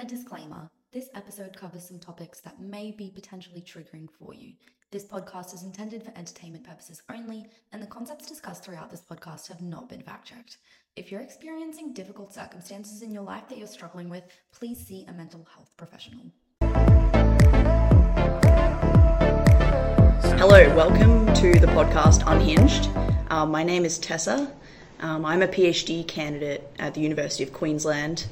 A disclaimer this episode covers some topics that may be potentially triggering for you. This podcast is intended for entertainment purposes only, and the concepts discussed throughout this podcast have not been fact checked. If you're experiencing difficult circumstances in your life that you're struggling with, please see a mental health professional. Hello, welcome to the podcast Unhinged. Um, my name is Tessa. Um, I'm a PhD candidate at the University of Queensland,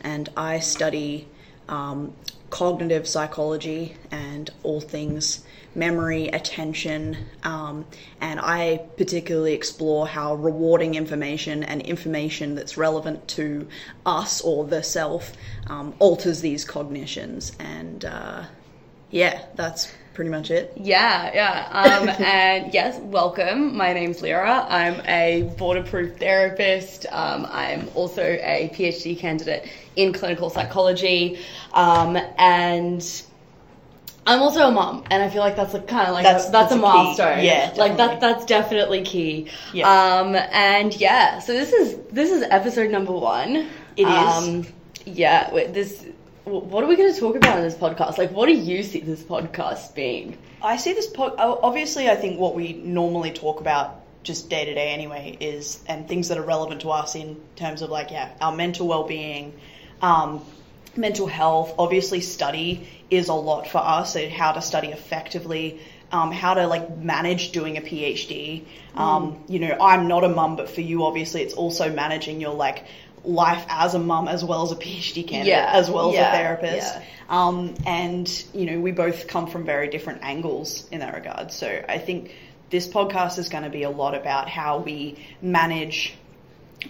and I study um, cognitive psychology and all things memory, attention, um, and I particularly explore how rewarding information and information that's relevant to us or the self um, alters these cognitions. And uh, yeah, that's pretty much it. Yeah, yeah. Um, and yes, welcome. My name's Lera. I'm a board approved therapist. Um, I'm also a PhD candidate in clinical psychology. Um, and I'm also a mom, and I feel like that's like kind of like That's- a, that's, that's a a milestone. Yeah, like that that's definitely key. Yeah. Um, and yeah, so this is this is episode number one. It is. Um, yeah, this. Wh- What are we going to talk about in this podcast? Like, what do you see this podcast being? I see this. Po- obviously, I think what we normally talk about just day to day anyway is and things that are relevant to us in terms of like yeah our mental well being, um, mental health. Obviously, study is a lot for us. So how to study effectively. Um, how to like manage doing a PhD. Um, You know, I'm not a mum, but for you, obviously, it's also managing your like life as a mum as well as a PhD candidate, Yeah, as well as yeah, a therapist. yeah. Um, and you know, we both come from very different angles in that regard. So I think this podcast is going to be a lot about how we manage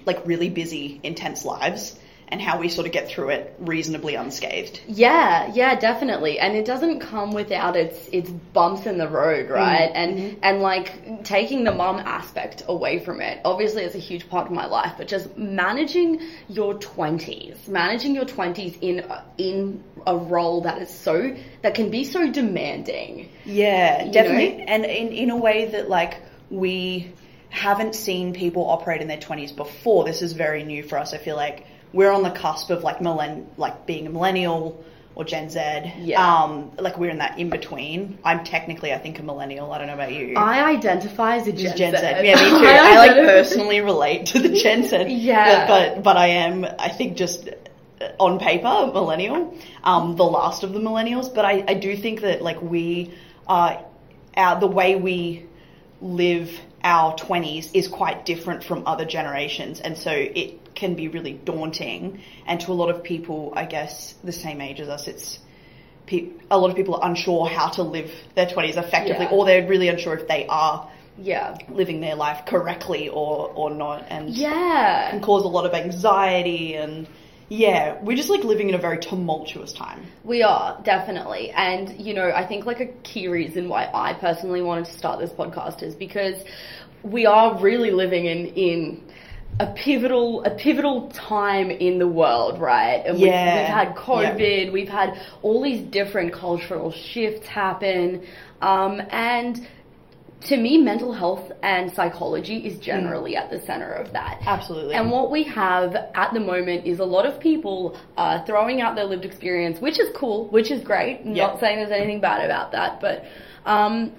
like really busy, intense lives and how we sort of get through it reasonably unscathed. Yeah, yeah, definitely. And it doesn't come without its its bumps in the road, mm-hmm. right? And mm-hmm. and like taking the mum aspect away from it. Obviously it's a huge part of my life, but just managing your 20s, managing your 20s in a- in a role that is so that can be so demanding. Yeah, definitely. know? And in, in a way that like we haven't seen people operate in their 20s before. This is very new for us. I feel like we're on the cusp of like millenn like being a millennial or Gen Z. Yeah. Um, like we're in that in between. I'm technically I think a millennial. I don't know about you. I identify as a Gen, Gen Z. Z. Yeah, me too. I like personally relate to the Gen Z. Yeah. But but I am I think just uh, on paper a millennial, um, the last of the millennials. But I, I do think that like we are our the way we live our twenties is quite different from other generations, and so it can be really daunting. And to a lot of people, I guess the same age as us, it's pe- a lot of people are unsure how to live their 20s effectively, Yeah. or they're really unsure if they are Yeah. living their life correctly or, or not. And Yeah. can cause a lot of anxiety. And yeah, we're just like living in a very tumultuous time. We are, definitely. And, you know, I think like a key reason why I personally wanted to start this podcast is because we are really living in, in a pivotal, a pivotal time in the world, right? And we've, Yeah. we've had COVID, we've had all these different cultural shifts happen. Um, and to me, mental health and psychology is generally at the center of that. Absolutely. And what we have at the moment is a lot of people uh, throwing out their lived experience, which is cool, which is great. I'm Yeah. Not saying there's anything bad about that, but um,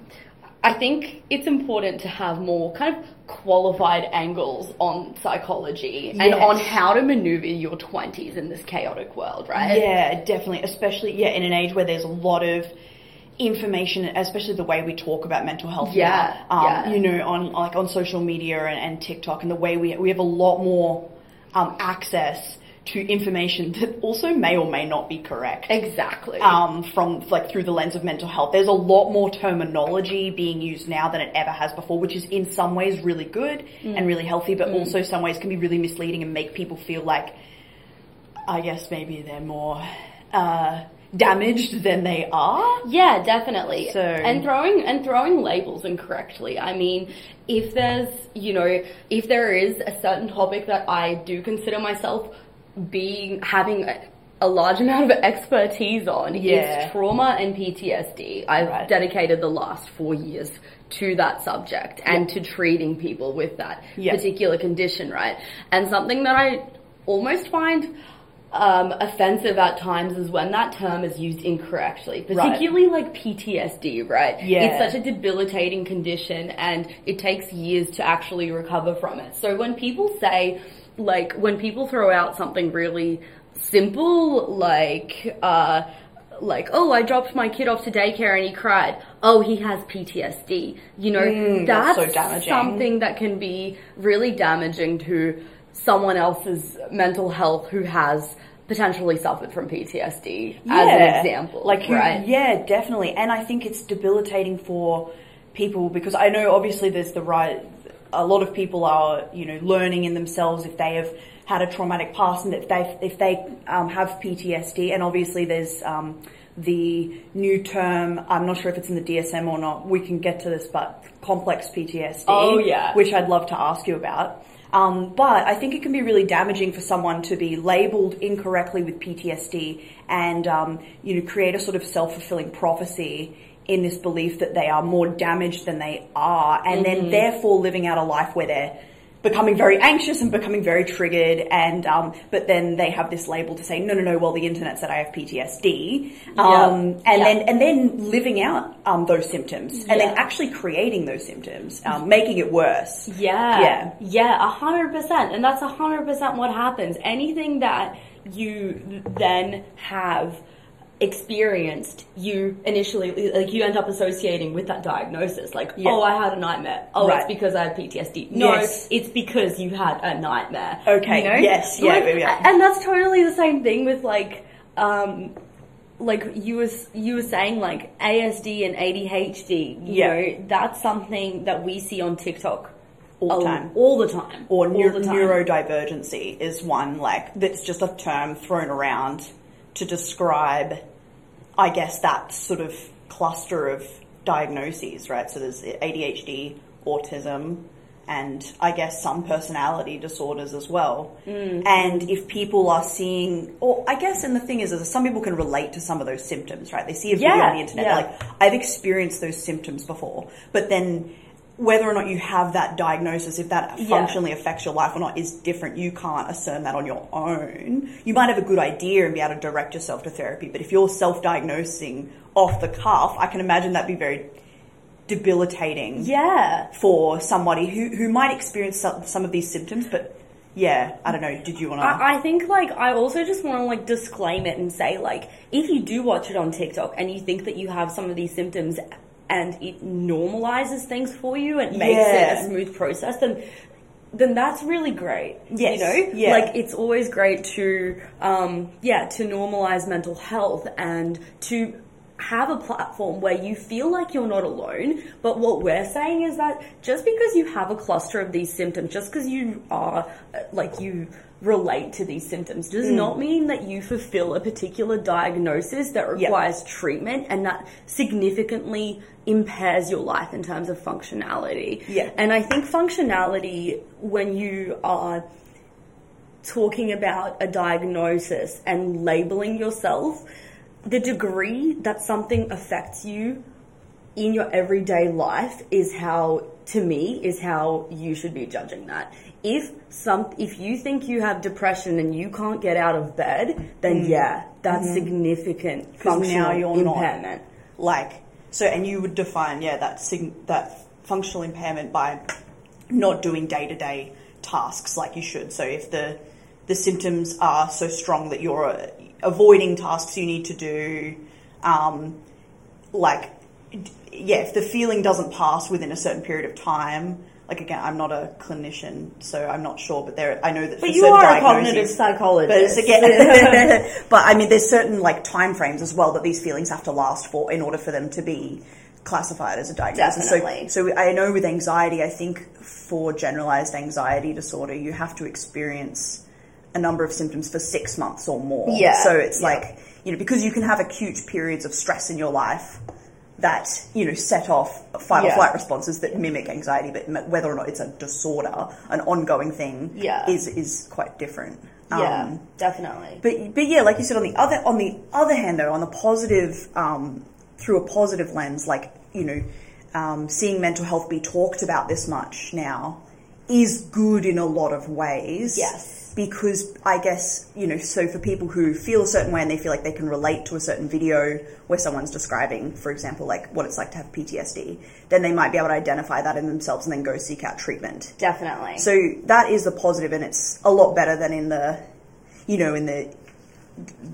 I think it's important to have more kind of qualified angles on psychology and on how to maneuver your 20s in this chaotic world, right? Yeah, definitely. Especially, yeah, in an age where there's a lot of information, especially the way we talk about mental health. Yeah, now. Um, yeah. You know, on like on social media and, and TikTok, and the way we we have a lot more um, access to information that also may or may not be correct. Exactly. um, from like through the lens of mental health. There's a lot more terminology being used now than it ever has before, which is in some ways really good and really healthy, but also some ways can be really misleading and make people feel like, I guess maybe they're more uh, damaged than they are. Yeah, definitely. So- and throwing and throwing labels incorrectly. I mean, if there's you know if there is a certain topic that I do consider myself being having a, a large amount of expertise on Yeah. is trauma and PTSD. I've Right. dedicated the last four years to that subject and to treating people with that Yeah. particular condition, right? And something that I almost find um, offensive at times is when that term is used incorrectly, particularly like PTSD, right? Yeah. It's such a debilitating condition and it takes years to actually recover from it. So when people say, like, when people throw out something really simple, like, uh, like, oh, I dropped my kid off to daycare and he cried. Oh, he has PTSD. You know, Mm, that's that's, so damaging. something that can be really damaging to someone else's mental health who has potentially suffered from PTSD yeah. as an example. Like, who, right? yeah, definitely. And I think it's debilitating for people because I know obviously there's the right, a lot of people are, you know, learning in themselves if they have had a traumatic past and if they, if they um, have PTSD. And obviously there's um, the new term, I'm not sure if it's in the DSM or not, we can get to this, but complex PTSD. Oh, yeah. Which I'd love to ask you about. Um, but I think it can be really damaging for someone to be labeled incorrectly with PTSD and, um, you know, create a sort of self-fulfilling prophecy in this belief that they are more damaged than they are and then therefore living out a life where they're becoming very anxious and becoming very triggered and um, but then they have this label to say no no no well the internet said I have PTSD um, and Yeah. then and then living out um, those symptoms and then actually creating those symptoms um, making it worse Yeah. Yeah. Yeah, a hundred percent. And that's a hundred percent what happens. Anything that you then have experienced, you initially, like, you end up associating with that diagnosis. Like, oh, I had a nightmare. Oh, Right. it's because I have PTSD. No, Yes. it's because you had a nightmare. Okay, You know? yes, yeah, Like, yeah. And that's totally the same thing with, like, um, like you was you were saying like ASD and ADHD, you Yeah. know, that's something that we see on TikTok All the time. all the time, or all the time. neurodivergency is one like that's just a term thrown around to describe i guess that sort of cluster of diagnoses right so there's adhd autism and i guess some personality disorders as well Mm. and if people are seeing or i guess and the thing is, is some people can relate to some of those symptoms right they see a video Yeah, on the internet yeah. like I've experienced those symptoms before, but then whether or not you have that diagnosis, if that Yeah. functionally affects your life or not, is different. You can't discern that on your own. You might have a good idea and be able to direct yourself to therapy, but if you're self-diagnosing off the cuff, I can imagine that'd be very debilitating Yeah. for somebody who, who might experience some, some of these symptoms, but yeah, I don't know. Did you want to? I, I think like I also just want to like disclaim it and say like if you do watch it on TikTok and you think that you have some of these symptoms and it normalizes things for you and makes Yeah. it a smooth process, then then that's really great. Yes, You know? yeah. Like it's always great to um yeah, to normalize mental health and to have a platform where you feel like you're not alone. But what we're saying is that just because you have a cluster of these symptoms, just because you are uh, like you relate to these symptoms does Mm. not mean that you fulfill a particular diagnosis that Yep. requires treatment and that significantly impairs your life in terms of functionality. Yeah. And I think functionality when you are talking about a diagnosis and labeling yourself, the degree that something affects you in your everyday life is how to me is how you should be judging that. If some if you think you have depression and you can't get out of bed, then yeah, that's significant functional Mm. Mm-hmm. now you're not. impairment. like so and you would define yeah that sig- that functional impairment by not doing day-to-day tasks like you should so if the the symptoms are so strong that you're avoiding tasks you need to do um, like yeah if the feeling doesn't pass within a certain period of time like again i'm not a clinician so i'm not sure but there i know that But for you are a cognitive psychologist. but again, but I mean, there's certain like time frames as well that these feelings have to last for in order for them to be classified as a diagnosis. Definitely. So, so I know with anxiety, I think for generalized anxiety disorder, you have to experience a number of symptoms for six months or more. Yeah, So it's yeah. like you know because you can have acute periods of stress in your life that you know set off fight or flight responses that mimic anxiety, but m- whether or not it's a disorder, an ongoing thing, Yeah. is is quite different. yeah, Um, definitely. but but yeah, like you said, on the other on the other hand, though, on the positive, um, through a positive lens, like you know, um, seeing mental health be talked about this much now is good in a lot of ways. Yes. Because I guess, you know, so for people who feel a certain way and they feel like they can relate to a certain video where someone's describing, for example, like what it's like to have PTSD, then they might be able to identify that in themselves and then go seek out treatment. Definitely. So that is the positive, and it's a lot better than in the, you know, in the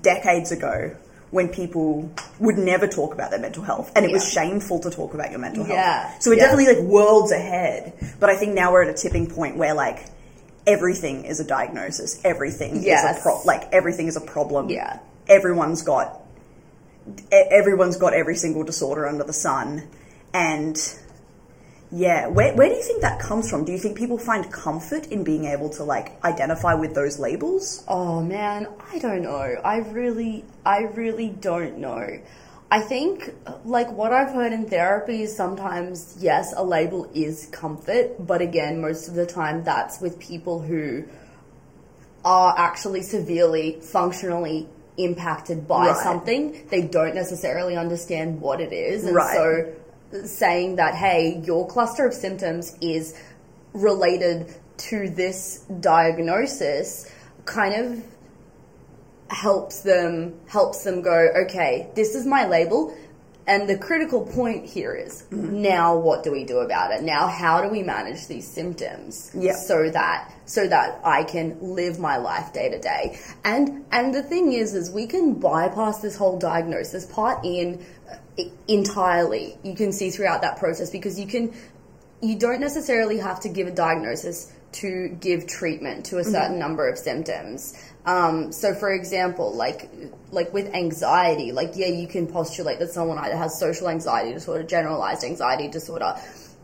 decades ago when people would never talk about their mental health, and it was shameful to talk about your mental health. Yeah. So we're Yeah. definitely like worlds ahead. But I think now we're at a tipping point where like everything is a diagnosis, everything is a pro- like everything is a problem. Yeah. Everyone's got everyone's got every single disorder under the sun, and yeah, where, where do you think that comes from? Do you think people find comfort in being able to like identify with those labels? Oh man, I don't know. I really, I really don't know. I think, like, what I've heard in therapy is sometimes, yes, a label is comfort, but again, most of the time that's with people who are actually severely functionally impacted by Right. something. They don't necessarily understand what it is. And Right. so saying that, hey, your cluster of symptoms is related to this diagnosis kind of helps them helps them go okay this is my label and the critical point here is now what do we do about it? Now how do we manage these symptoms Yeah. so that so that I can live my life day to day? And and the thing is is we can bypass this whole diagnosis part in uh, entirely. You can see throughout that process because you can you don't necessarily have to give a diagnosis to give treatment to a certain number of symptoms. Um, so, for example, like like with anxiety, like yeah, you can postulate that someone either has social anxiety disorder, generalized anxiety disorder,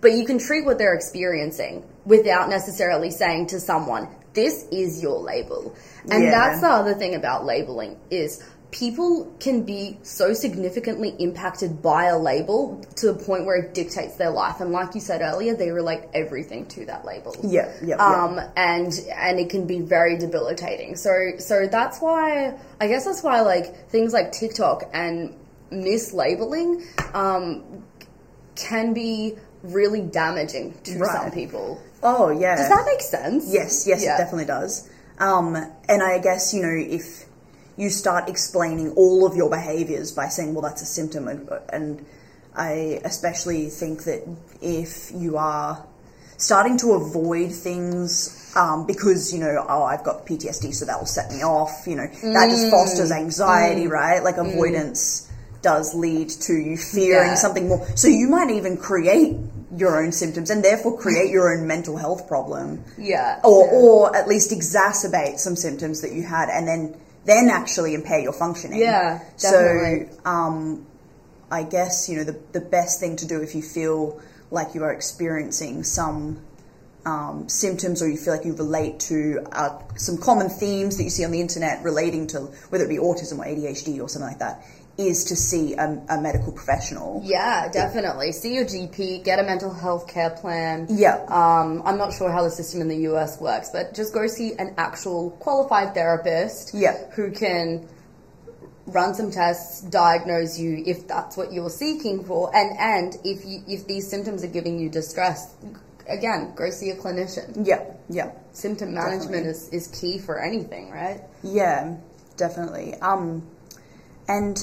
but you can treat what they're experiencing without necessarily saying to someone, "This is your label." And Yeah. that's the other thing about labeling is people can be so significantly impacted by a label to the point where it dictates their life and like you said earlier they relate everything to that label Yeah, yeah, um and and it can be very debilitating so so that's why i guess that's why like things like tiktok and mislabeling um can be really damaging to Right. some people Oh yeah. does that make sense Yes, yes, Yeah. it definitely does. Um, and I guess, you know, if you start explaining all of your behaviors by saying, well, that's a symptom, and, and I especially think that if you are starting to avoid things um, because, you know, oh, I've got PTSD, so that'll set me off, you know, that just fosters Mm. anxiety, right? Like avoidance does lead to you fearing Yeah. something more. So you might even create your own symptoms and therefore create your own mental health problem yeah or Yeah. or at least exacerbate some symptoms that you had and then then actually impair your functioning. Yeah, definitely. So um, I guess you know the the best thing to do if you feel like you are experiencing some um, symptoms or you feel like you relate to uh, some common themes that you see on the internet relating to whether it be autism or ADHD or something like that is to see a, a medical professional. Yeah, definitely. See your GP, get a mental health care plan. Yeah. Um, I'm not sure how the system in the US works, but just go see an actual qualified therapist Yeah. who can run some tests, diagnose you if that's what you're seeking for, and and if you, if these symptoms are giving you distress, again, go see a clinician. Yeah, yeah. Symptom management is, is key for anything, right? Yeah, definitely. Um, and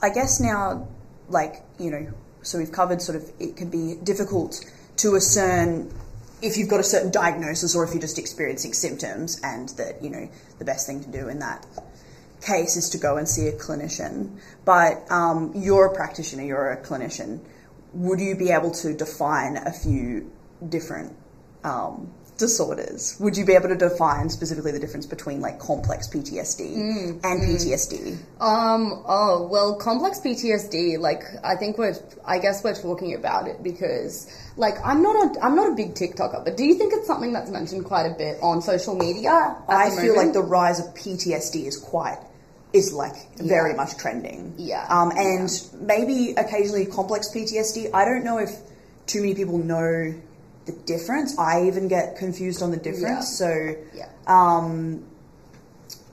I guess now, like, you know, so we've covered sort of it can be difficult to discern if you've got a certain diagnosis or if you're just experiencing symptoms, and that, you know, the best thing to do in that case is to go and see a clinician. But um, you're a practitioner, you're a clinician. Would you be able to define a few different um, disorders? Would you be able to define specifically the difference between like complex PTSD and PTSD? Um. Oh well, complex PTSD. Like I think we're. I guess we're talking about it because, like, I'm not a. I'm not a big TikToker, but do you think it's something that's mentioned quite a bit on social media? I feel like the rise of PTSD is quite is like very much trending. Yeah. Um, and maybe occasionally complex PTSD. I don't know if too many people know the difference. I even get confused on the difference. So Yeah. um,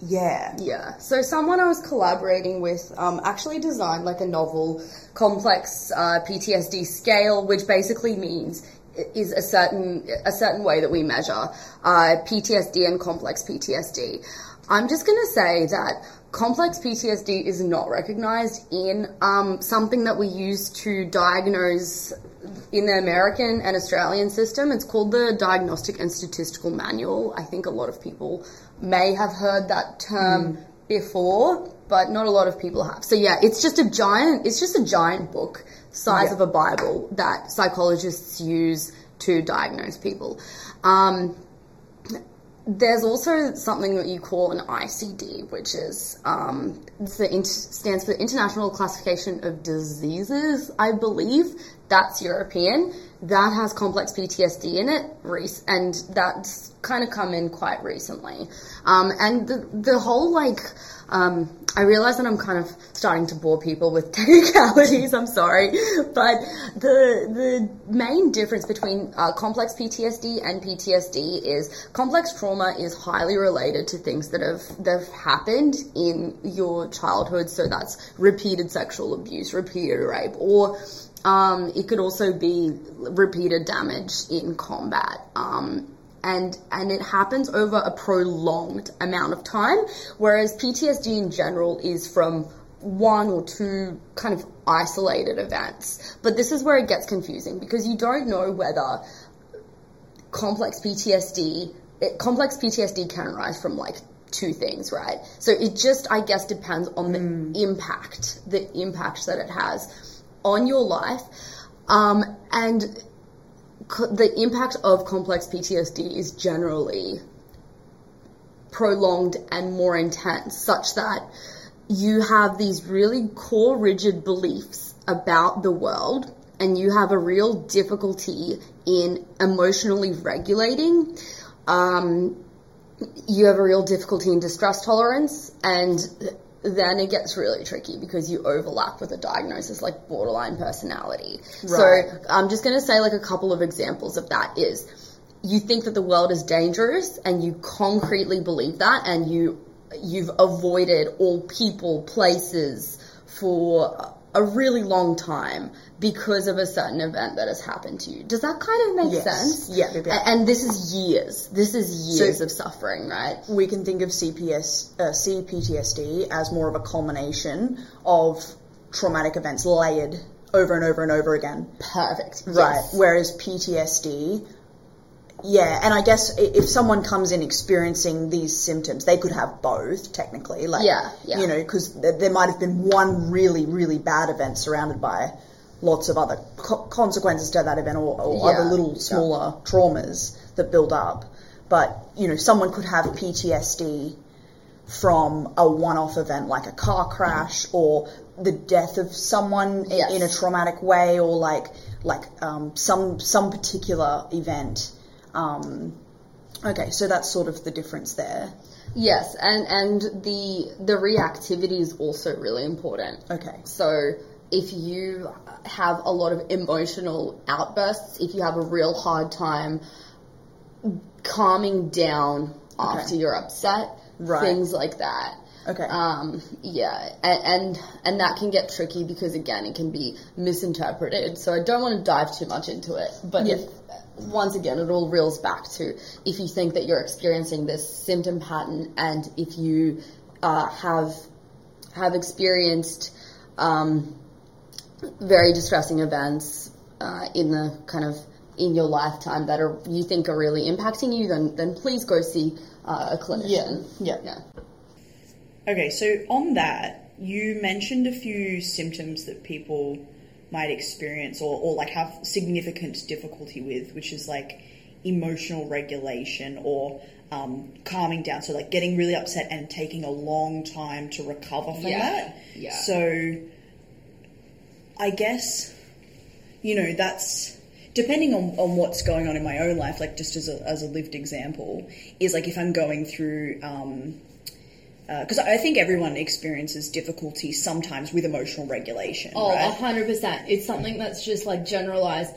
yeah. Yeah. So someone I was collaborating with um, actually designed like a novel complex uh, PTSD scale, which basically means is a certain a certain way that we measure uh, PTSD and complex PTSD. I'm just going to say that complex PTSD is not recognized in um, something that we use to diagnose in the American and Australian system. It's called the Diagnostic and Statistical Manual. I think a lot of people may have heard that term mm. before, but not a lot of people have. So yeah, it's just a giant. It's just a giant book size yeah. of a Bible that psychologists use to diagnose people. Um, there's also something that you call an ICD, which is um, the stands for International Classification of Diseases, I believe. That's European. That has complex PTSD in it, and that's kind of come in quite recently. Um, and the the whole like um, I realize that I'm kind of starting to bore people with technicalities. I'm sorry, but the the main difference between uh, complex PTSD and PTSD is complex trauma is highly related to things that have that have happened in your childhood. So that's repeated sexual abuse, repeated rape, or um, it could also be repeated damage in combat. Um, and and it happens over a prolonged amount of time whereas PTSD in general is from one or two kind of isolated events but this is where it gets confusing because you don't know whether complex PTSD it, complex PTSD can arise from like two things, right? So it just, I guess, depends on the mm. impact, the impact that it has on your life. Um, and the impact of complex PTSD is generally prolonged and more intense, such that you have these really core rigid beliefs about the world and you have a real difficulty in emotionally regulating. Um, you have a real difficulty in distress tolerance and then it gets really tricky because you overlap with a diagnosis like borderline personality. Right. So I'm just going to say like a couple of examples of that is you think that the world is dangerous and you concretely believe that and you you've avoided all people, places for a really long time because of a certain event that has happened to you. Does that kind of make yes. sense? Yeah, yeah. And this is years. This is years so of suffering, right? We can think of CPS, uh, CPTSD as more of a culmination of traumatic events layered over and over and over again. Perfect. Right. Yes. Whereas PTSD yeah, and I guess if someone comes in experiencing these symptoms, they could have both technically. Like, yeah, yeah. you know, because there might have been one really, really bad event surrounded by lots of other co- consequences to that event or, or yeah, other little smaller yeah. traumas that build up. But you know, someone could have PTSD from a one-off event like a car crash or the death of someone yes. in, in, a traumatic way or like like um, some some particular event um, okay, so that's sort of the difference there. Yes, and and the the reactivity is also really important. Okay. So if you have a lot of emotional outbursts, if you have a real hard time calming down okay. after you're upset, right. things like that. Okay. Um, yeah, and, and, and that can get tricky because again, it can be misinterpreted. So I don't want to dive too much into it, but yeah. if once again, it all reels back to if you think that you're experiencing this symptom pattern and if you uh, have have experienced um, very distressing events uh, in the kind of in your lifetime that are you think are really impacting you, then then please go see uh, a clinician. Yeah. yeah. Yeah. Okay, so on that, you mentioned a few symptoms that people might experience or, or like have significant difficulty with, which is like emotional regulation or um, calming down. So like getting really upset and taking a long time to recover from yeah. that. Yeah. So I guess, you know, that's depending on, on what's going on in my own life, like just as a, as a lived example, is like if I'm going through, um, because uh, I think everyone experiences difficulty sometimes with emotional regulation. Oh, right? hundred percent. It's something that's just like generalized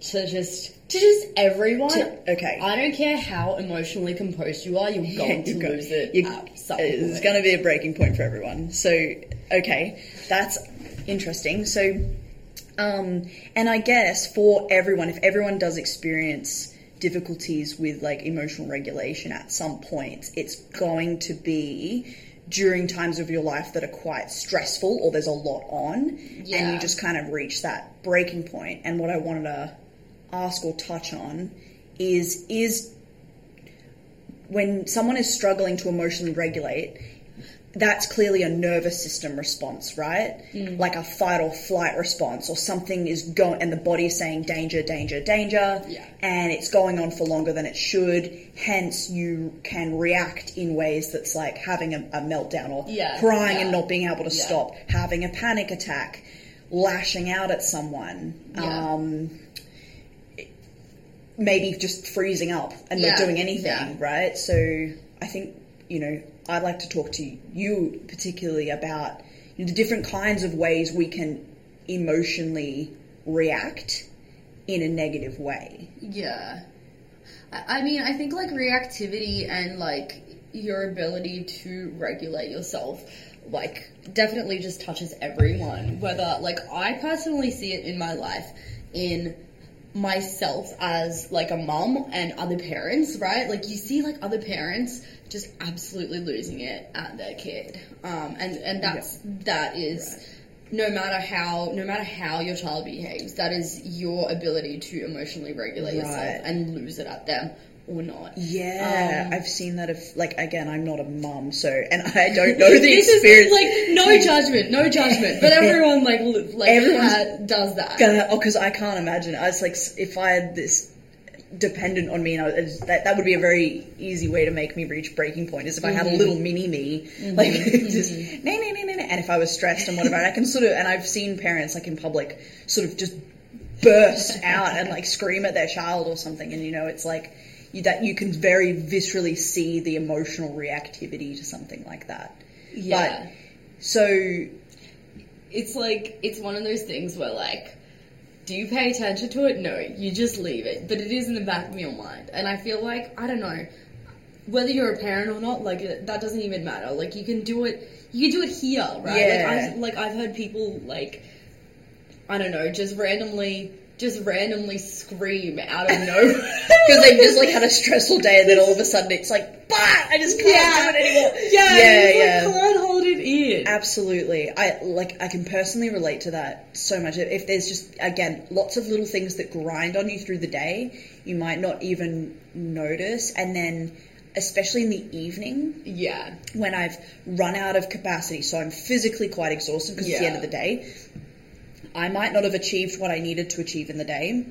to just to just everyone. To, okay. I don't care how emotionally composed you are, you're going yeah, to lose it. It's going to be a breaking point for everyone. So, okay, that's interesting. So, Um, and I guess for everyone, if everyone does experience difficulties with like emotional regulation at some point, it's going to be during times of your life that are quite stressful or there's a lot on, and you just kind of reach that breaking point. And what I wanted to ask or touch on is is when someone is struggling to emotionally regulate, that's clearly a nervous system response, right? Like a fight or flight response, or something is going, and the body is saying danger, danger, danger, Yeah. and it's going on for longer than it should. Hence, you can react in ways that's like having a, a meltdown or Yeah, crying and not being able to Yeah. stop, having a panic attack, lashing out at someone. Yeah. Um, maybe just freezing up and Yeah, not doing anything, yeah. right? So I think, you know, I'd like to talk to you particularly about the different kinds of ways we can emotionally react in a negative way. Yeah. I mean, I think like reactivity and like your ability to regulate yourself, like definitely just touches everyone. Whether, like, I personally see it in my life in myself as like a mom and other parents, right? Like you see like other parents just absolutely losing it at their kid. Um and and that's that is no matter how no matter how your child behaves, that is your ability to emotionally regulate yourself and lose it at them or not. Yeah, Um, I've seen that. If like again, I'm not a mum, so and I don't know the this experience. is like no judgment, no judgment, but everyone like li- like Everyone's does that. gonna oh because I can't imagine. I was like, if I had this dependent on me, and I that that would be a very easy way to make me reach breaking point. Is if I had a little mm-hmm. mini me, mm-hmm. like just nay nay nay nay, nay, and if I was stressed and whatever, and I can sort of, and I've seen parents like in public sort of just burst out and like scream at their child or something, and you know, it's like. You, that you can very viscerally see the emotional reactivity to something like that. yeah. But so it's like it's one of those things where like do you pay attention to it? No you just leave it. But it is in the back of your mind. And i feel like i don't know whether you're a parent or not like that doesn't even matter. Like you can do it you can do it here right? Yeah. like, I've, like i've heard people like i don't know just randomly just randomly scream out of nowhere because they've just like had a stressful day and then all of a sudden it's like, bah, I just can't do it anymore. yeah yeah, yeah. like, can't hold it in Absolutely. I like I can personally relate to that so much. If there's just again lots of little things that grind on you through the day, you might not even notice and then especially in the evening yeah when I've run out of capacity, so I'm physically quite exhausted because it's the end of the day. I might not have achieved what I needed to achieve in the day.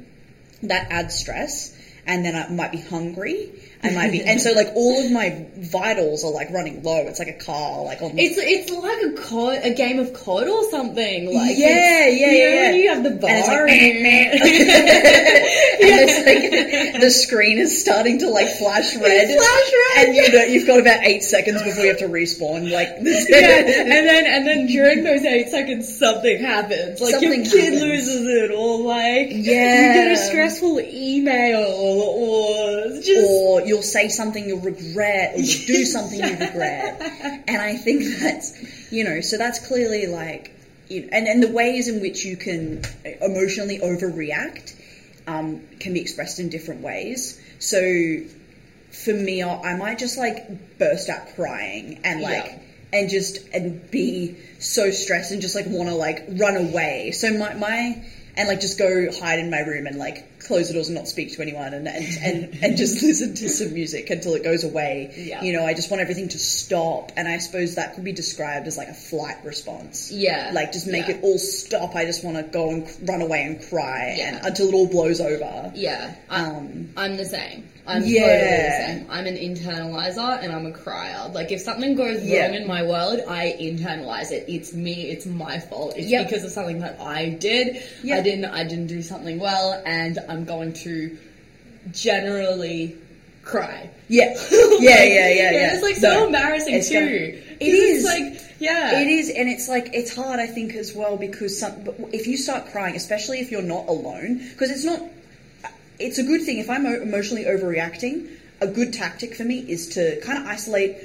That adds stress, and then I might be hungry. I might be, and so like all of my vitals are like running low. It's like a car, like on. It's it's like a cod, a game of COD or something. Like Yeah, yeah, you yeah, know, when you have the bar. and like, and- meh, meh. and it's like the screen is starting to like flash red. Flash red, and you know you've got about eight seconds before you have to respawn. Like this. yeah, and then and then during those eight seconds, something happens. Like Something your kid happens. loses it, or like Yeah. you get a stressful email, or just or you'll say something you'll regret, or you'll do something you regret. And I think that's, you know, so that's clearly like, you know, and, and the ways in which you can emotionally overreact um, can be expressed in different ways. So for me, I I might just like burst out crying and like, Yeah. and just, and be so stressed and just like want to like run away. So my, my, and like just go hide in my room and like close the doors and not speak to anyone and and, and, and just listen to some music until it goes away. Yeah. You know, I just want everything to stop and I suppose that could be described as like a flight response. Yeah. Like just make Yeah. it all stop. I just want to go and run away and cry Yeah. and until it all blows over. yeah. I, Um, I'm the same. I'm Yeah. totally the same. I'm an internalizer and I'm a crier. Like if something goes Yeah. wrong in my world, I internalize it. It's me. It's my fault. It's Yep. because of something that I did. I didn't. I didn't do something well, and I'm going to generally cry. Yeah. Yeah, yeah, yeah, yeah. It's like so No, embarrassing it's too. gonna- It is. It's like yeah. It is, and it's like it's hard. I think as well because some, if you start crying, especially if you're not alone, because it's not. It's a good thing if I'm emotionally overreacting. A good tactic for me is to kind of isolate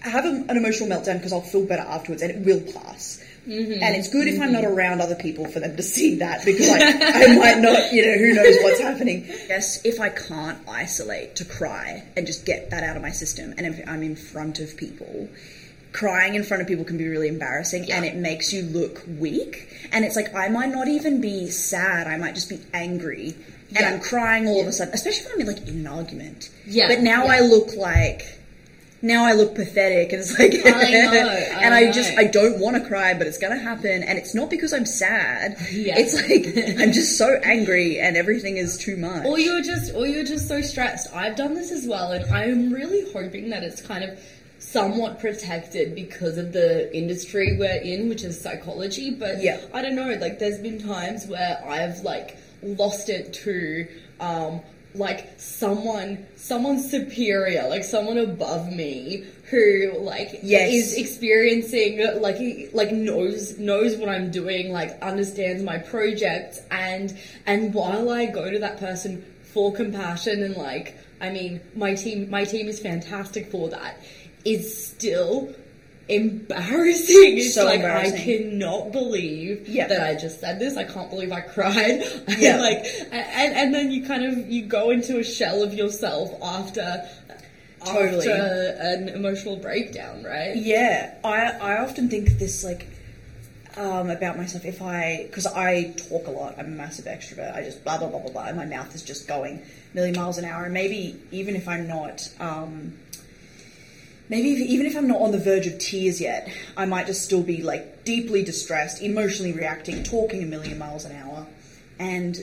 have a, an emotional meltdown because I'll feel better afterwards, and it will pass. Mm-hmm. And it's good if I'm not mm-hmm. around other people for them to see that because I, I might not, you know, who knows what's happening. Yes, if I can't isolate to cry and just get that out of my system, and if I'm in front of people, crying in front of people can be really embarrassing and it makes you look weak. And it's like, I might not even be sad, I might just be angry. And Yeah. I'm crying all of a sudden, especially when I'm in, like in an argument. Yeah, But now yeah. I look like now I look pathetic and it's like I know, and I I just know. I don't want to cry but it's gonna happen and it's not because I'm sad Yeah. it's like I'm just so angry and everything is too much or you're just or you're just so stressed i've done this as well and i'm really hoping that it's kind of somewhat protected because of the industry we're in which is psychology but Yeah. i don't know like there's been times where i've like lost it to um like someone someone superior like someone above me who like Yes. is experiencing like like knows knows what I'm doing, like understands my project and and while I go to that person for compassion and like I mean my team my team is fantastic for that is still embarrassing. It's So like embarrassing. I cannot believe Yeah. that I just said this. I can't believe I cried. Yeah. like and and then you kind of you go into a shell of yourself after Totally. after an emotional breakdown, right? Yeah, I I often think this like um, about myself if I because I talk a lot. I'm a massive extrovert. I just blah blah blah blah blah, and my mouth is just going a million miles an hour. And maybe even if I'm not. Um, Maybe if, even if I'm not on the verge of tears yet, I might just still be like deeply distressed, emotionally reacting, talking a million miles an hour, and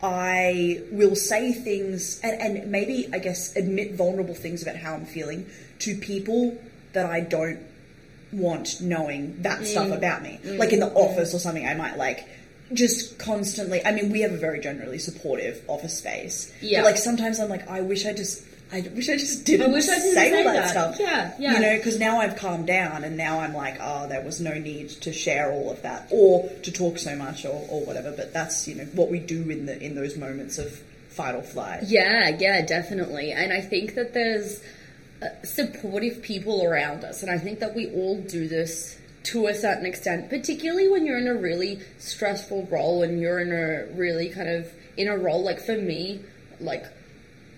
I will say things and, and maybe I guess admit vulnerable things about how I'm feeling to people that I don't want knowing that Mm. stuff about me. Like in the office or something, I might like just constantly. I mean, we have a very generally supportive office space. Yeah. But like sometimes I'm like, I wish I just. I wish I just didn't, I wish I didn't say, say all that, that. stuff. Yeah, yeah. You know, because now I've calmed down and now I'm like, oh, there was no need to share all of that or to talk so much or, or whatever. But that's you know what we do in the in those moments of fight or flight. Yeah, yeah, definitely. And I think that there's uh, supportive people around us, and I think that we all do this to a certain extent, particularly when you're in a really stressful role and you're in a really kind of in a role like for me, like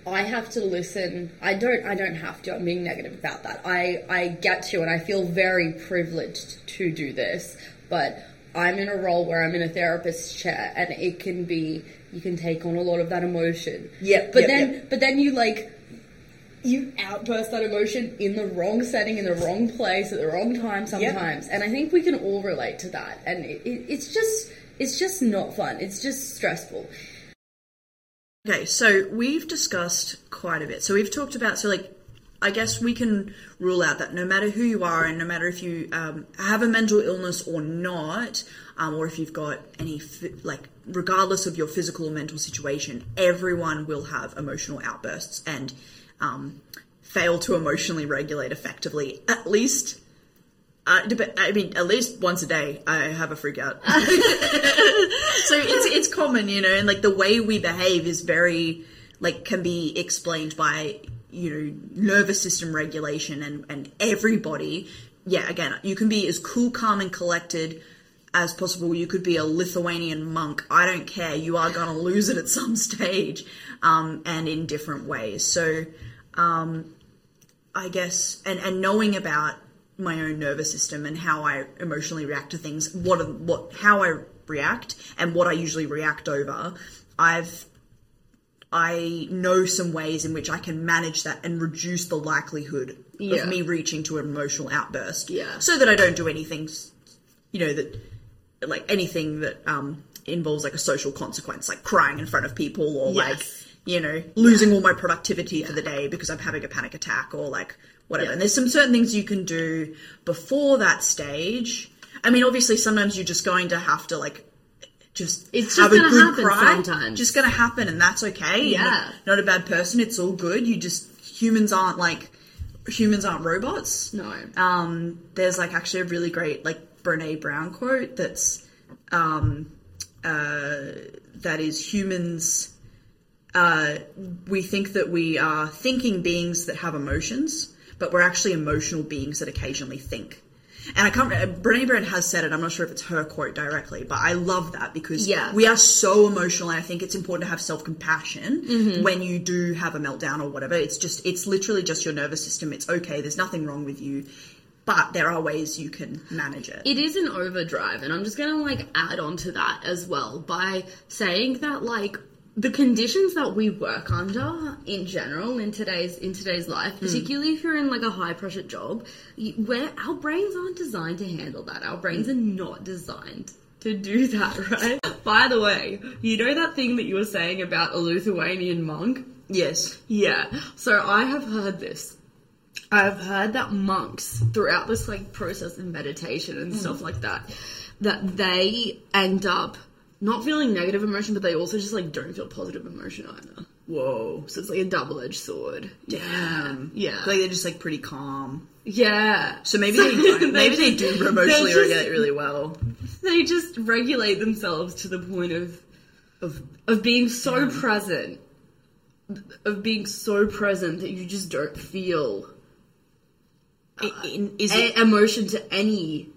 I have to listen. I don't. I don't have to. I'm being negative about that. I I get to, and I feel very privileged to do this. But I'm in a role where I'm in a therapist's chair, and it can be. You can take on a lot of that emotion. Yep, But yep, then, yep. but then you like. You outburst that emotion in the wrong setting, in the wrong place, at the wrong time sometimes, and I think we can all relate to that. And it, it, it's just, it's just not fun. It's just stressful. Okay, so we've discussed quite a bit. So we've talked about so like I guess we can rule out that no matter who you are and no matter if you um, have a mental illness or not, um, or if you've got any like regardless of your physical or mental situation, everyone will have emotional outbursts and um, fail to emotionally regulate effectively. At least. Uh, I mean, at least once a day, I have a freak out. so it's it's common, you know, and like the way we behave is very like can be explained by you know nervous system regulation and and everybody. Yeah, again, you can be as cool, calm, and collected as possible. You could be a Lithuanian monk. I don't care. You are gonna lose it at some stage, um, and in different ways. So, um, I guess, and and knowing about my own nervous system and how I emotionally react to things, what what how I react and what I usually react over, I've I know some ways in which I can manage that and reduce the likelihood Yeah. of me reaching to an emotional outburst. Yeah. So that I don't do anything, you know, that like anything that um, involves like a social consequence, like crying in front of people or like Yes. You know losing all my productivity for the day because I'm having a panic attack or like whatever. Yeah. And there's some certain things you can do before that stage. I mean, obviously, sometimes you're just going to have to like just It's have just a gonna good happen cry. sometimes. Just gonna happen, and that's okay. Yeah. not, not a bad person. It's all good. You just humans aren't like humans aren't robots. No. Um, there's like actually a really great like Brene Brown quote that's um, uh, that is humans. Uh, we think that we are thinking beings that have emotions, but we're actually emotional beings that occasionally think. And I can't. Brené Brown has said it. I'm not sure if it's her quote directly, but I love that because Yeah. we are so emotional, and I think it's important to have self compassion Mm-hmm. when you do have a meltdown or whatever. It's just, it's literally just your nervous system. It's okay. There's nothing wrong with you, but there are ways you can manage it. it is an overdrive and i'm just gonna like add on to that as well by saying that like the conditions that we work under in general in today's in today's life hmm. particularly if you're in like a high pressure job where our brains aren't designed to handle that our brains hmm. are not designed to do that right by the way you know that thing that you were saying about a lithuanian monk yes. yeah. So I have heard this. I've heard that monks throughout this like process of meditation and hmm. stuff like that, that they end up not feeling negative emotion, but they also just like don't feel positive emotion either. Whoa. So it's like a double edged sword. Damn. Yeah. Like they're just like pretty calm. Yeah. So maybe they don't, maybe they do emotionally just- regulate really well. They just regulate themselves to the point of of of being so present, of being so present that you just don't feel I- in- is a- it emotion to any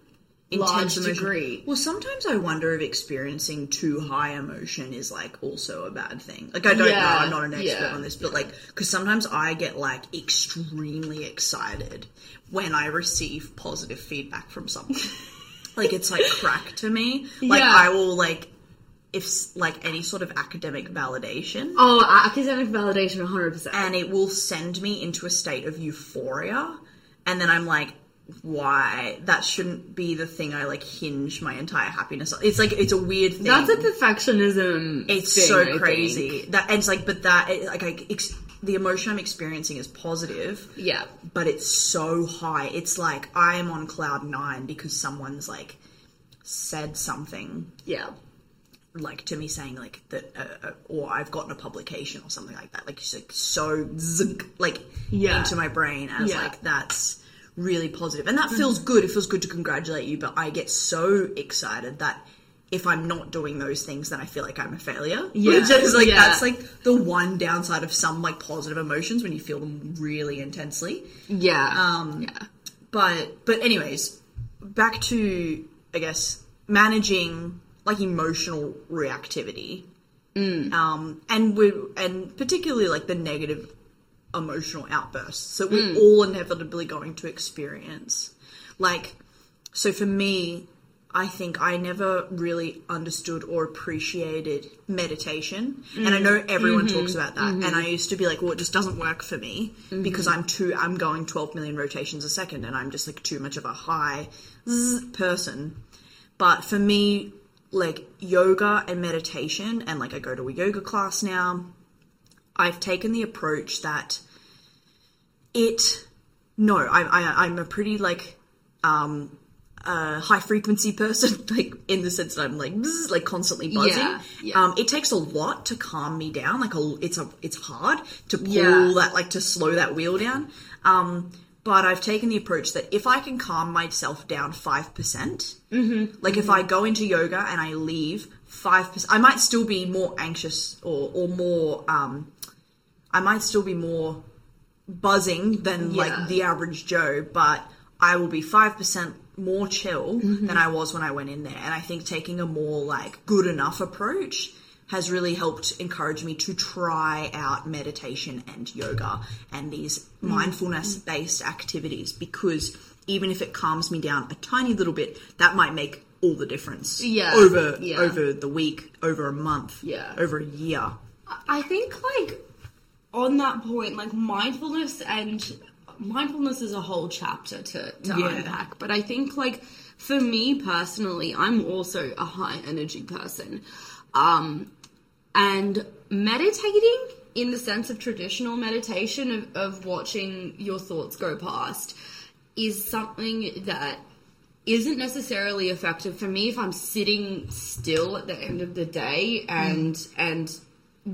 large degree. Well, sometimes I wonder if experiencing too high emotion is like also a bad thing. Like I don't Yeah, know, I'm not an expert yeah, on this, but like because sometimes I get like extremely excited when I receive positive feedback from someone. like it's like crack to me. Like Yeah. I will like if like any sort of academic validation. Oh, academic validation, hundred percent. and it will send me into a state of euphoria and then i'm like why that shouldn't be the thing i like hinge my entire happiness on. It's like it's a weird thing. That's a perfectionism. it's thing, so crazy. That and it's like but that like I, ex, the emotion i'm experiencing is positive Yeah, but it's so high. It's like i am on cloud nine because someone's like said something yeah, like to me saying like that uh, uh, or I've gotten a publication or something like that. Like it's like so zunk, like Yeah. into my brain as Yeah. like that's really positive. And that feels good. It feels good to congratulate you but I get so excited that if I'm not doing those things then I feel like I'm a failure. Yeah. which is like Yeah. that's like the one downside of some like positive emotions when you feel them really intensely. Yeah, um, yeah. but but anyways, back to I guess managing like emotional reactivity, um, and we and particularly like the negative emotional outbursts that we're hmm. all inevitably going to experience. Like, so for me, I think I never really understood or appreciated meditation. And I know mm-hmm. everyone talks mm-hmm. about that. And mm-hmm. I used to be like, well, it just doesn't work for me because I'm too, I'm going 12 million rotations a second and I'm just like too much of a high person. But for me, like yoga and meditation, and like I go to a yoga class now, I've taken the approach that it no I, I i'm a pretty like um uh, high frequency person, like in the sense that I'm like bzz, like constantly buzzing. Yeah, yeah. Um, it takes a lot to calm me down. Like a, it's a it's hard to pull Yeah. that like to slow that wheel down. Um, but I've taken the approach that if I can calm myself down five percent, Mm-hmm. like if I go into yoga and I leave five percent, I might still be more anxious or or more. Um, I might still be more buzzing than Yeah. like the average Joe, but I will be five percent more chill Mm-hmm. than I was when I went in there. And I think taking a more like good enough approach has really helped encourage me to try out meditation and yoga and these Mm-hmm. mindfulness based activities because even if it calms me down a tiny little bit, that might make all the difference. Yeah, Over yeah. over the week, over a month, Yeah. over a year. I think like on that point, like mindfulness and mindfulness is a whole chapter to, to Yeah. unpack. But I think like for me personally, I'm also a high energy person. Um and meditating in the sense of traditional meditation of, of watching your thoughts go past is something that isn't necessarily effective for me if I'm sitting still at the end of the day and and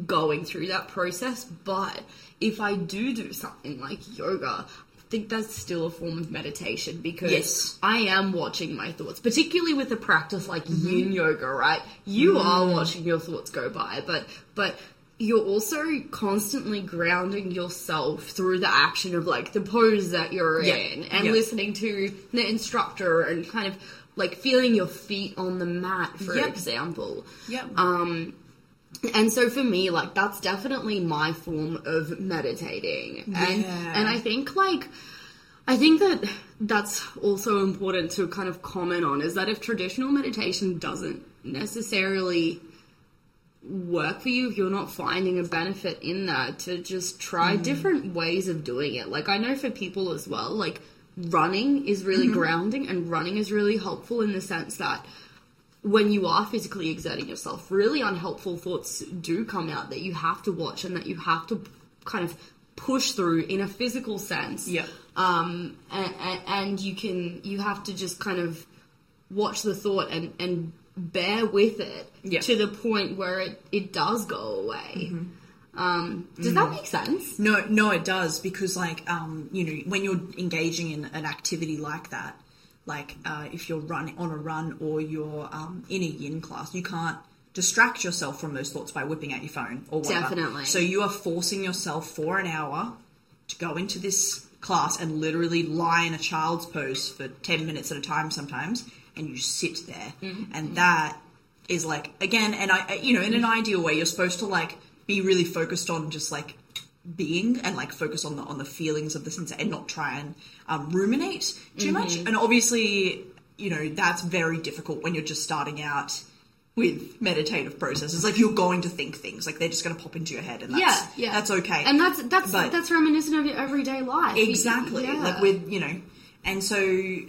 going through that process. But if I do do something like yoga, I think that's still a form of meditation because Yes. I am watching my thoughts, particularly with a practice like yin yoga, right? You are watching your thoughts go by, but but you're also constantly grounding yourself through the action of like the pose that you're Yeah. in and Yeah. listening to the instructor and kind of like feeling your feet on the mat for Yep. example Yep. um and so for me like that's definitely my form of meditating and Yeah. and i think like I think that that's also important to kind of comment on is that if traditional meditation doesn't necessarily work for you, if you're not finding a benefit in that, to just try mm. different ways of doing it. Like, I know for people as well, like, running is really mm-hmm. grounding and running is really helpful in the sense that when you are physically exerting yourself, really unhelpful thoughts do come out that you have to watch and that you have to kind of push through in a physical sense. Yeah. Um, and, and you can, you have to just kind of watch the thought and, and bear with it Yeah. to the point where it, it does go away. Um, does that make sense? No, no, it does because like um, you know when you're engaging in an activity like that, like uh, if you're running on a run or you're um, in a yin class, you can't distract yourself from those thoughts by whipping out your phone or whatever. Definitely. So you are forcing yourself for an hour to go into this class and literally lie in a child's pose for ten minutes at a time sometimes, and you sit there, and that is like again, and I, I- you know, in an ideal way, you're supposed to like be really focused on just like being and like focus on the on the feelings of the sense and not try and um, ruminate too much. And obviously, you know, that's very difficult when you're just starting out with meditative processes. Like you're going to think things, like they're just going to pop into your head, and that's, yeah, yeah, that's okay. and that's that's But- that's reminiscent of your everyday life. Exactly. Yeah. Like with you know, and so,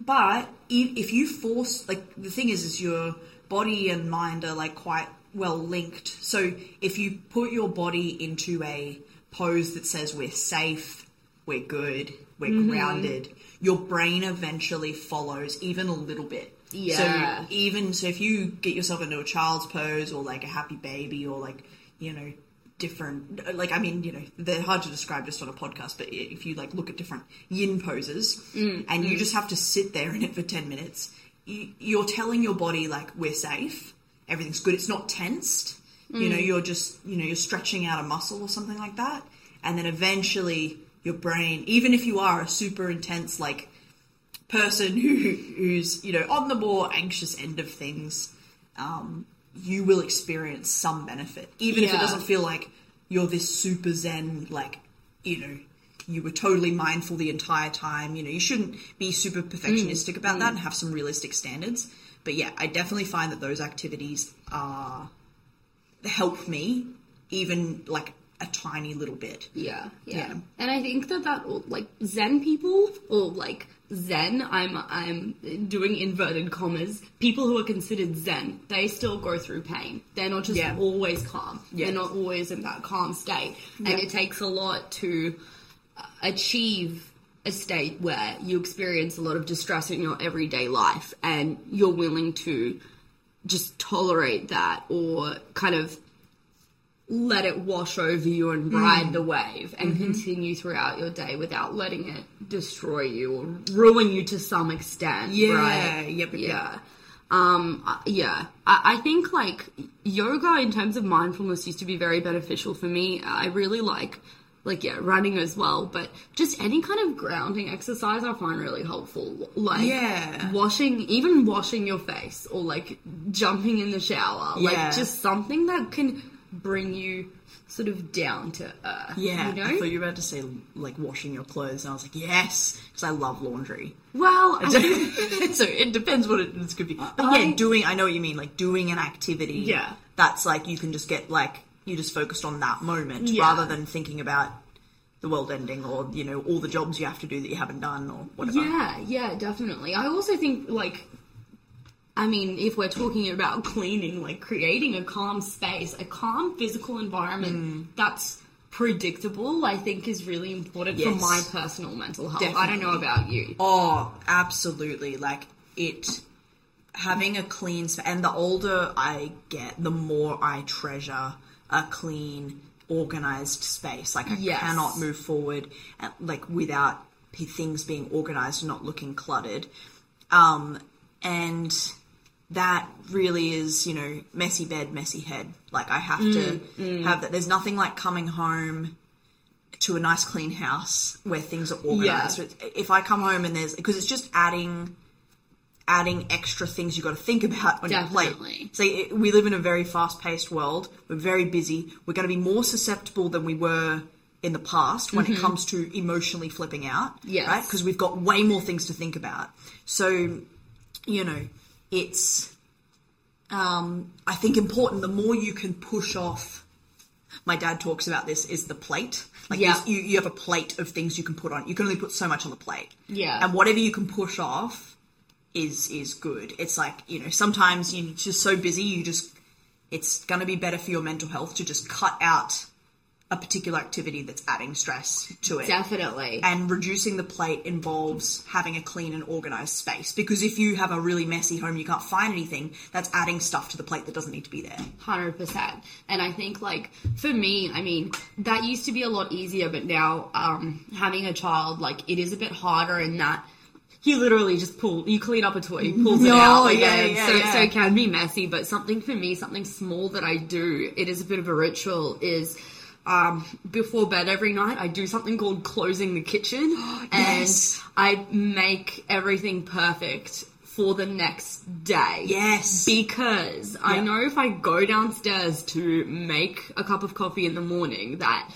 but if you force, like the thing is, is your body and mind are like quite well linked. So if you put your body into a pose that says we're safe, we're good, we're Mm-hmm. grounded, your brain eventually follows even a little bit. Yeah. So even so, if you get yourself into a child's pose or like a happy baby or like you know different like I mean you know they're hard to describe just on a podcast, but if you like look at different yin poses and you just have to sit there in it for ten minutes, you're telling your body like we're safe, everything's good. It's not tensed. You know, mm. you're just you know you're stretching out a muscle or something like that, and then eventually your brain, even if you are a super intense like person who who's you know on the more anxious end of things, um, you will experience some benefit, even if it doesn't feel like you're this super zen like you know you were totally mindful the entire time. You know you shouldn't be super perfectionistic mm. about that mm. and have some realistic standards. But yeah, I definitely find that those activities are help me even like a tiny little bit. Yeah, yeah, Yeah. And I think that that like Zen people or like Zen, I'm I'm doing inverted commas. People who are considered Zen, they still go through pain. They're not just Yeah. always calm. Yeah. They're not always in that calm state, and it takes a lot to uh, achieve a state where you experience a lot of distress in your everyday life, and you're willing to just tolerate that or kind of let it wash over you and ride the wave and continue throughout your day without letting it destroy you or ruin you to some extent. Yeah, right? yep, yep, yep. yeah. Um, uh, yeah, I, I think like yoga in terms of mindfulness used to be very beneficial for me. I really like, like yeah, running as well, but just any kind of grounding exercise I find really helpful. Like Yeah. washing, even washing your face or like jumping in the shower, Yeah. like just something that can bring you sort of down to earth. Yeah, you I know. thought you were about to say like washing your clothes, and I was like, yes, because I love laundry. well, I so it depends what it could be. But I- yeah, doing I know what you mean, like doing an activity. Yeah. that's like you can just get like you just focused on that moment Yeah. rather than thinking about the world ending or you know all the jobs you have to do that you haven't done or whatever. Yeah, yeah, definitely. I also think like I mean, if we're talking about cleaning, like creating a calm space, a calm physical environment Mm. that's predictable, I think is really important for my personal mental health. I don't know about you. Oh, absolutely. Like it having a clean sp- and the older I get, the more I treasure a clean, organized space. Like I Yes. cannot move forward uh, like without p- things being organized and not looking cluttered. Um and that really is, you know, messy bed, messy head. Like I have Mm, to have that. There's nothing like coming home to a nice clean house where things are organized. Yeah. If I come home and there's because it's just adding adding extra things you got to think about on your Definitely. plate. So it, we live in a very fast-paced world. We're very busy. We're going to be more susceptible than we were in the past when it comes to emotionally flipping out. Mm-hmm. Yes. Right? Because we've got way more things to think about. So, you know, it's um, I think important. The more you can push off. My dad talks about this is the plate. Like Yeah. you, you have a plate of things you can put on. You can only put so much on the plate. Yeah. And whatever you can push off is is good. It's like you know sometimes you're just so busy you just it's going to be better for your mental health to just cut out a particular activity that's adding stress to it. Definitely. And reducing the plate involves having a clean and organized space because if you have a really messy home, you can't find anything. That's adding stuff to the plate that doesn't need to be there. Hundred percent. And I think like for me, I mean, that used to be a lot easier, but now um, having a child, like it is a bit harder in that you literally just pull, you clean up a toy, he pulls it out. yeah, again. yeah, so, yeah. so it can be messy, but something for me, something small that I do, it is a bit of a ritual, is um, before bed every night, I do something called closing the kitchen. Yes. And I make everything perfect for the next day. Yes. Because I know if I go downstairs to make a cup of coffee in the morning that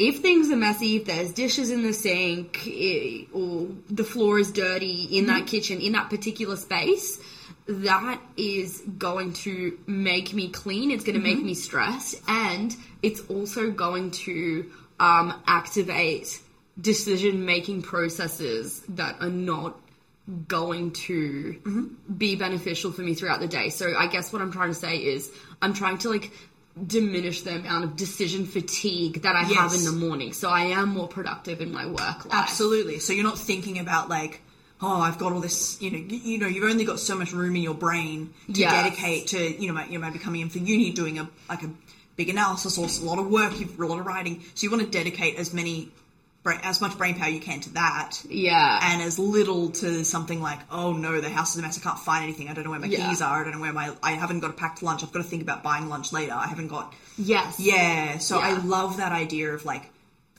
if things are messy, if there's dishes in the sink, eh, or the floor is dirty in that kitchen, in that particular space, that is going to make me clean. It's going to make me stressed. And it's also going to um, activate decision making processes that are not going to be beneficial for me throughout the day. So I guess what I'm trying to say is I'm trying to like diminish the amount of decision fatigue that I have in the morning. So I am more productive in my work life. Absolutely. So you're not thinking about like, oh, I've got all this, you know, you, you know, you've only got so much room in your brain to Yes. dedicate to, you know, you might be coming in for uni, doing a like a big analysis or a lot of work, you've a lot of writing. So you want to dedicate as many, bra- as much brain power you can to that. Yeah. And as little to something like, oh no, the house is a mess. I can't find anything. I don't know where my Yeah. keys are. I don't know where my. I haven't got a packed lunch. I've got to think about buying lunch later. I haven't got. yes. Yeah. So I love that idea of like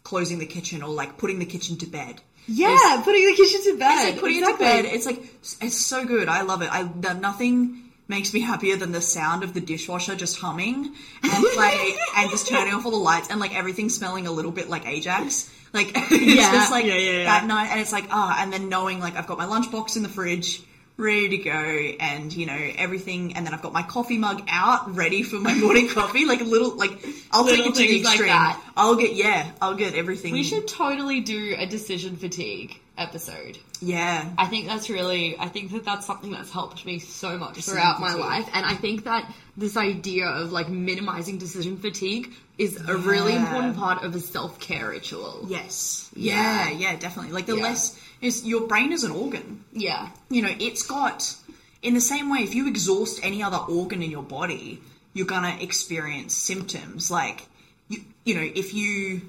closing the kitchen or like putting the kitchen to bed. Yeah, putting the kitchen to bed. It's like putting Exactly. it to bed. It's like it's so good. I love it. I nothing makes me happier than the sound of the dishwasher just humming and like and just turning off all the lights and like everything smelling a little bit like Ajax. Like it's Yeah. just like Yeah, yeah, yeah. that night, and it's like ah, and then knowing like I've got my lunchbox in the fridge. Ready to go, and you know everything, and then I've got my coffee mug out, ready for my morning coffee. Like a little, like I'll Little take it to the things like extreme. that. I'll get, yeah, I'll get everything. We should totally do a decision fatigue episode. yeah, I think that's really, I think that that's something that's helped me so much throughout my life. And I think that this idea of like minimizing decision fatigue is a really important part of a self care ritual. Yes. Yeah. Yeah, yeah, definitely. Like the Yeah. less is your brain is an organ. Yeah. You know, it's got in the same way if you exhaust any other organ in your body, you're gonna experience symptoms. Like you you know, if you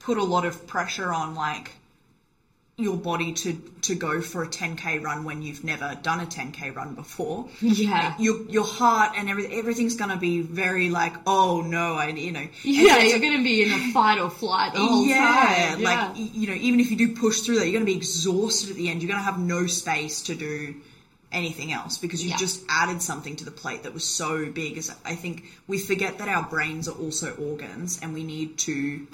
put a lot of pressure on like your body to to go for a 10k run when you've never done a 10k run before Yeah. your your heart and everything everything's gonna be very like oh no I you know Yeah, so you're going to be in a fight or flight the whole yeah, time. like Yeah. you know, even if you do push through that, you're going to be exhausted at the end. You're going to have no space to do anything else because you Yeah. just added something to the plate that was so big. As I think we forget that our brains are also organs, and we need to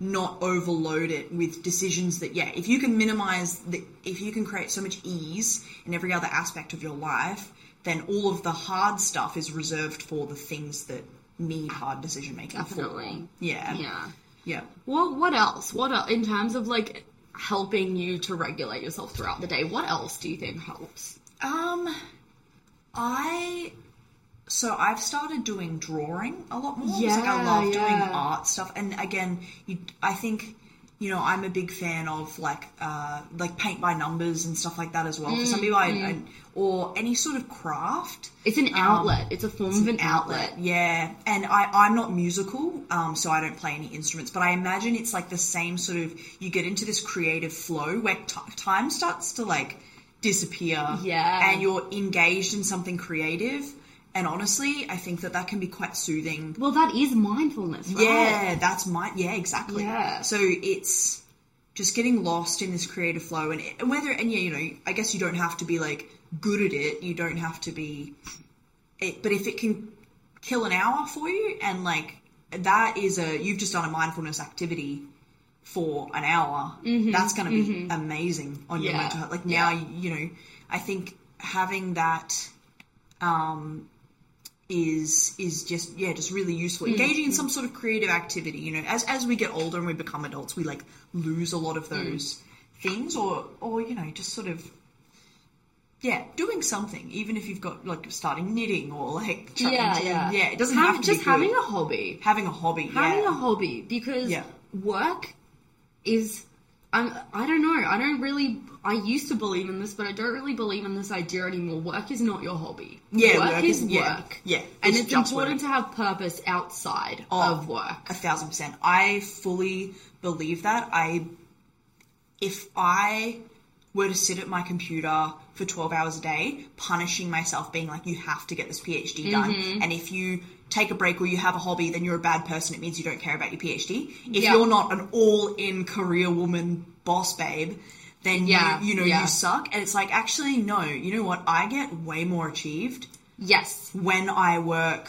not overload it with decisions that yeah if you can minimize the if you can create so much ease in every other aspect of your life then all of the hard stuff is reserved for the things that need hard decision making Definitely. yeah yeah. yeah What, what else? What el in terms of like helping you to regulate yourself throughout the day, what else do you think helps? Um, I so I've started doing drawing a lot more. Yeah, like I Yeah, love doing art stuff, and again, you, I think you know I'm a big fan of like uh, like paint by numbers and stuff like that as well. For some people, I, I or any sort of craft. It's an outlet. it's a form of an outlet. Yeah, and I, I'm not musical, um, so I don't play any instruments. But I imagine it's like the same sort of. You get into this creative flow where t- time starts to like disappear. Yeah. And you're engaged in something creative. And honestly, I think that that can be quite soothing. Well, that is mindfulness, right? Yeah, that's my yeah, exactly. Yeah. So it's just getting lost in this creative flow, and and whether and yeah, you know, I guess you don't have to be like good at it. You don't have to be, it, but if it can kill an hour for you, and like that is a you've just done a mindfulness activity for an hour. That's going to be amazing on your Mm-hmm. Mental health. Like now, you know, I think having that. Um, is is just yeah just really useful Mm-hmm. engaging in some sort of creative activity you know as as we get older and we become adults we like lose a lot of Mm. those things or or you know just sort of yeah doing something even if you've got like starting knitting or like trying Yeah, yeah. yeah it doesn't Have- have to just having a hobby. having a hobby having yeah. a hobby because Yeah. work is I'm, I don't know I don't really I used to believe in this but I don't really believe in this idea anymore work is not your hobby Yeah, work, work is yeah, work yeah, and it's it's, just important work. to have purpose outside Oh, of work A thousand percent. I fully believe that. I, if I were to sit at my computer for 12 hours a day, punishing myself, being like, you have to get this PhD done. Mm-hmm. And if you take a break or you have a hobby, then you're a bad person. It means you don't care about your PhD. If Yeah. you're not an all in career woman boss babe, then Yeah, you, you know, yeah. you suck. And it's like, actually, no, you know what? I get way more achieved yes when I work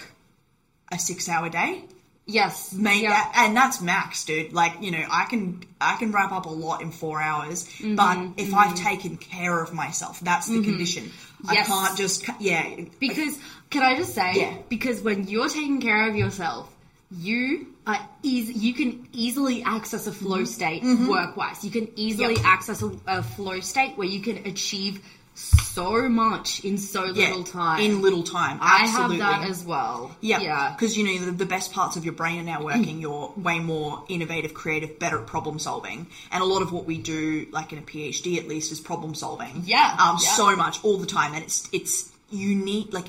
a six hour day. yes yeah. and that's max, dude. Like, you know, I can I can wrap up a lot in four hours, Mm-hmm, but if I've taken care of myself, that's the condition. I can't just yeah. Because can I just say? Yeah. Because when you're taking care of yourself, you are easy. You can easily access a flow state work wise. You can easily Mm-hmm. Yep. access a, a flow state where you can achieve so much in so yeah, little time. in little time. I have that as well. Yeah, Yeah. Because you know the, the best parts of your brain are now working. You're way more innovative, creative, better at problem solving, and a lot of what we do, like in a PhD at least, is problem solving. Yeah, um, yeah. so much all the time, and it's it's need like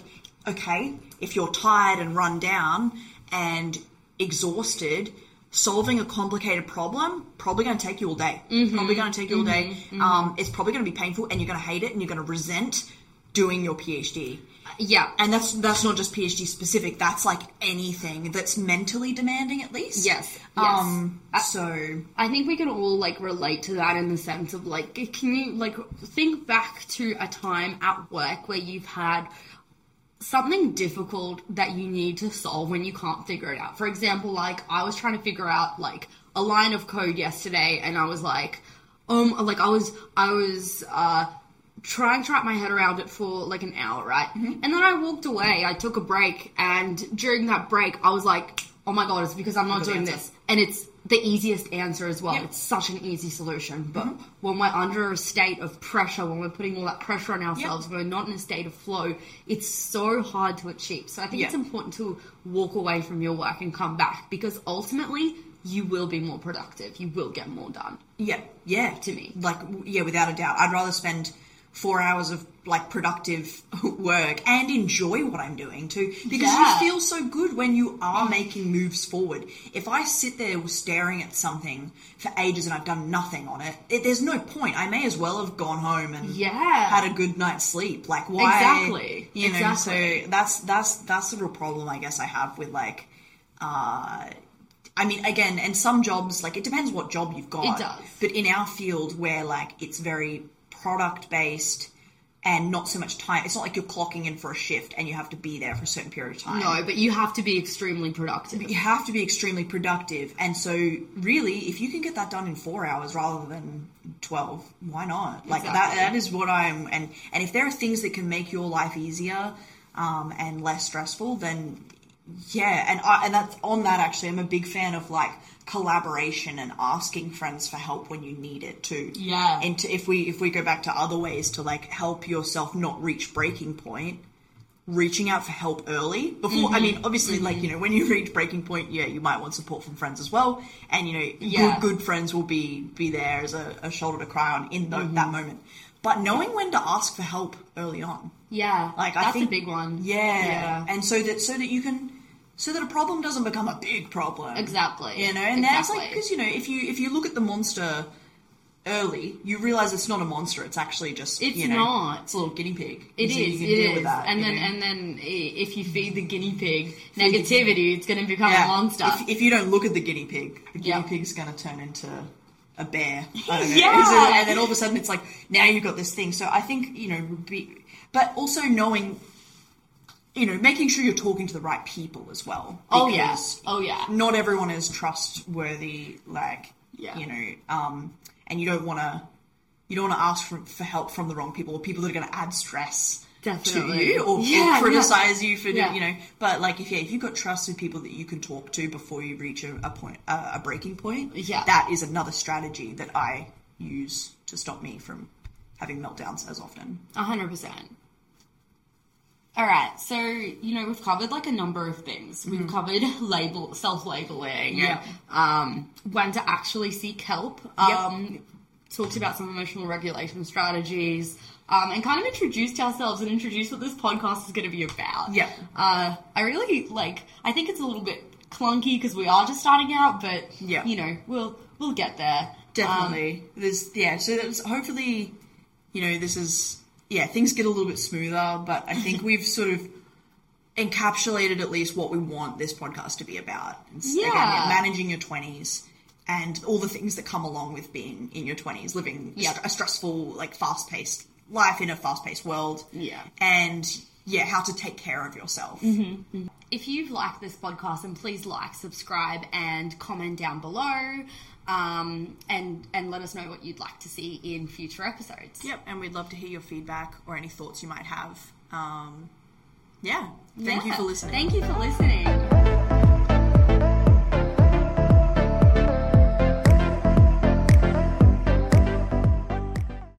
okay, if you're tired and run down and exhausted. Solving a complicated problem probably going to take you all day. Mm-hmm. Probably going to take you all day. Um, it's probably going to be painful, and you're going to hate it, and you're going to resent doing your PhD Yeah. and that's that's not just PhD specific. That's like anything that's mentally demanding, at least. Yes, Um. yes. So I think we can all like relate to that in the sense of like, can you like think back to a time at work where you've had something difficult that you need to solve when you can't figure it out? For example, like I was trying to figure out like a line of code yesterday, and I was like, um, like I was, I was, uh, trying to wrap my head around it for like an hour, right? And then I walked away, I took a break, and during that break, I was like, oh my god, it's because I'm not doing answer. this. And it's the easiest answer as well. Yep. It's such an easy solution. But mm-hmm. when we're under a state of pressure, when we're putting all that pressure on ourselves, when we're not in a state of flow, it's so hard to achieve. So I think it's important to walk away from your work and come back because ultimately you will be more productive. You will get more done. yeah, yeah. To me. like yeah, without a doubt, I'd rather spend four hours of like productive work and enjoy what I'm doing too, because Yeah. you feel so good when you are making moves forward. If I sit there staring at something for ages and I've done nothing on it, it there's no point. I may as well have gone home and Yeah. had a good night's sleep. Like why? Exactly. You know, Exactly. so that's that's that's the real problem I guess I have with like. uh I mean, again, and some jobs, like, it depends what job you've got. It does. But in our field, where, like, it's very product based and not so much time, it's not like you're clocking in for a shift and you have to be there for a certain period of time. No, but you have to be extremely productive. You have to be extremely productive. And so, really, if you can get that done in four hours rather than 12, why not? Like, that, that is what I'm. And, and if there are things that can make your life easier um, and less stressful, then yeah, and I, and that's on that actually. I'm a big fan of like collaboration and asking friends for help when you need it too. Yeah. And to, if we if we go back to other ways to like help yourself not reach breaking point, reaching out for help early before. I Mm-hmm. mean, obviously, like you know, when you reach breaking point, yeah, you might want support from friends as well, and you know, Yeah. good good friends will be be there as a, a shoulder to cry on in tho- Mm-hmm. that moment. But knowing when to ask for help early on, Yeah, like I think a big one. Yeah. Yeah. and so that so that you can so that a problem doesn't become a big problem. Exactly. You know, and that's like because you know if you if you look at the monster early, you realize it's not a monster. It's actually just It's you know, not. It's a little guinea pig. It So is. You can It deal is. with that. and then know? and then if you feed the guinea pig negativity, it's going to become Yeah. a monster. If, if you don't look at the guinea pig, the guinea Yeah. pig's going to turn into a bear. I don't know. Yeah. And then all of a sudden, it's like now you've got this thing. So I think you know, be, but also knowing, you know, making sure you're talking to the right people as well. oh yeah. Oh yeah. Not everyone is trustworthy. Like Yeah. you know, um, and you don't want to. You don't want to ask for, for help from the wrong people or people that are going to add stress Definitely. to you or, or Yeah, criticize you for Yeah. you know. But like, if yeah, if you've got trusted people that you can talk to before you reach a, a point, uh, a breaking point, Yeah. that is another strategy that I use to stop me from having meltdowns as often. A hundred percent. All right, so you know we've covered like a number of things. We've covered label, self-labeling, Yeah. um, when to actually seek help. Um, talked about some emotional regulation strategies, um, and kind of introduced ourselves and introduced what this podcast is going to be about. Yeah. uh, I really like. I think it's a little bit clunky because we are just starting out, but Yeah. you know we'll we'll get there. Definitely, there's yeah. So that's hopefully, you know, this is yeah. Things get a little bit smoother, but I think we've sort of encapsulated at least what we want this podcast to be about. It's, again, Yeah. managing your twenties and all the things that come along with being in your twenties, living a Yeah. a stressful, like fast-paced life in a fast-paced world. Yeah. and yeah, how to take care of yourself. Mm-hmm. Mm-hmm. If you've liked this podcast, then please like, subscribe, and comment down below, um, and and let us know what you'd like to see in future episodes. Yep, and we'd love to hear your feedback or any thoughts you might have. Um, yeah, thank you for listening. Thank you for listening.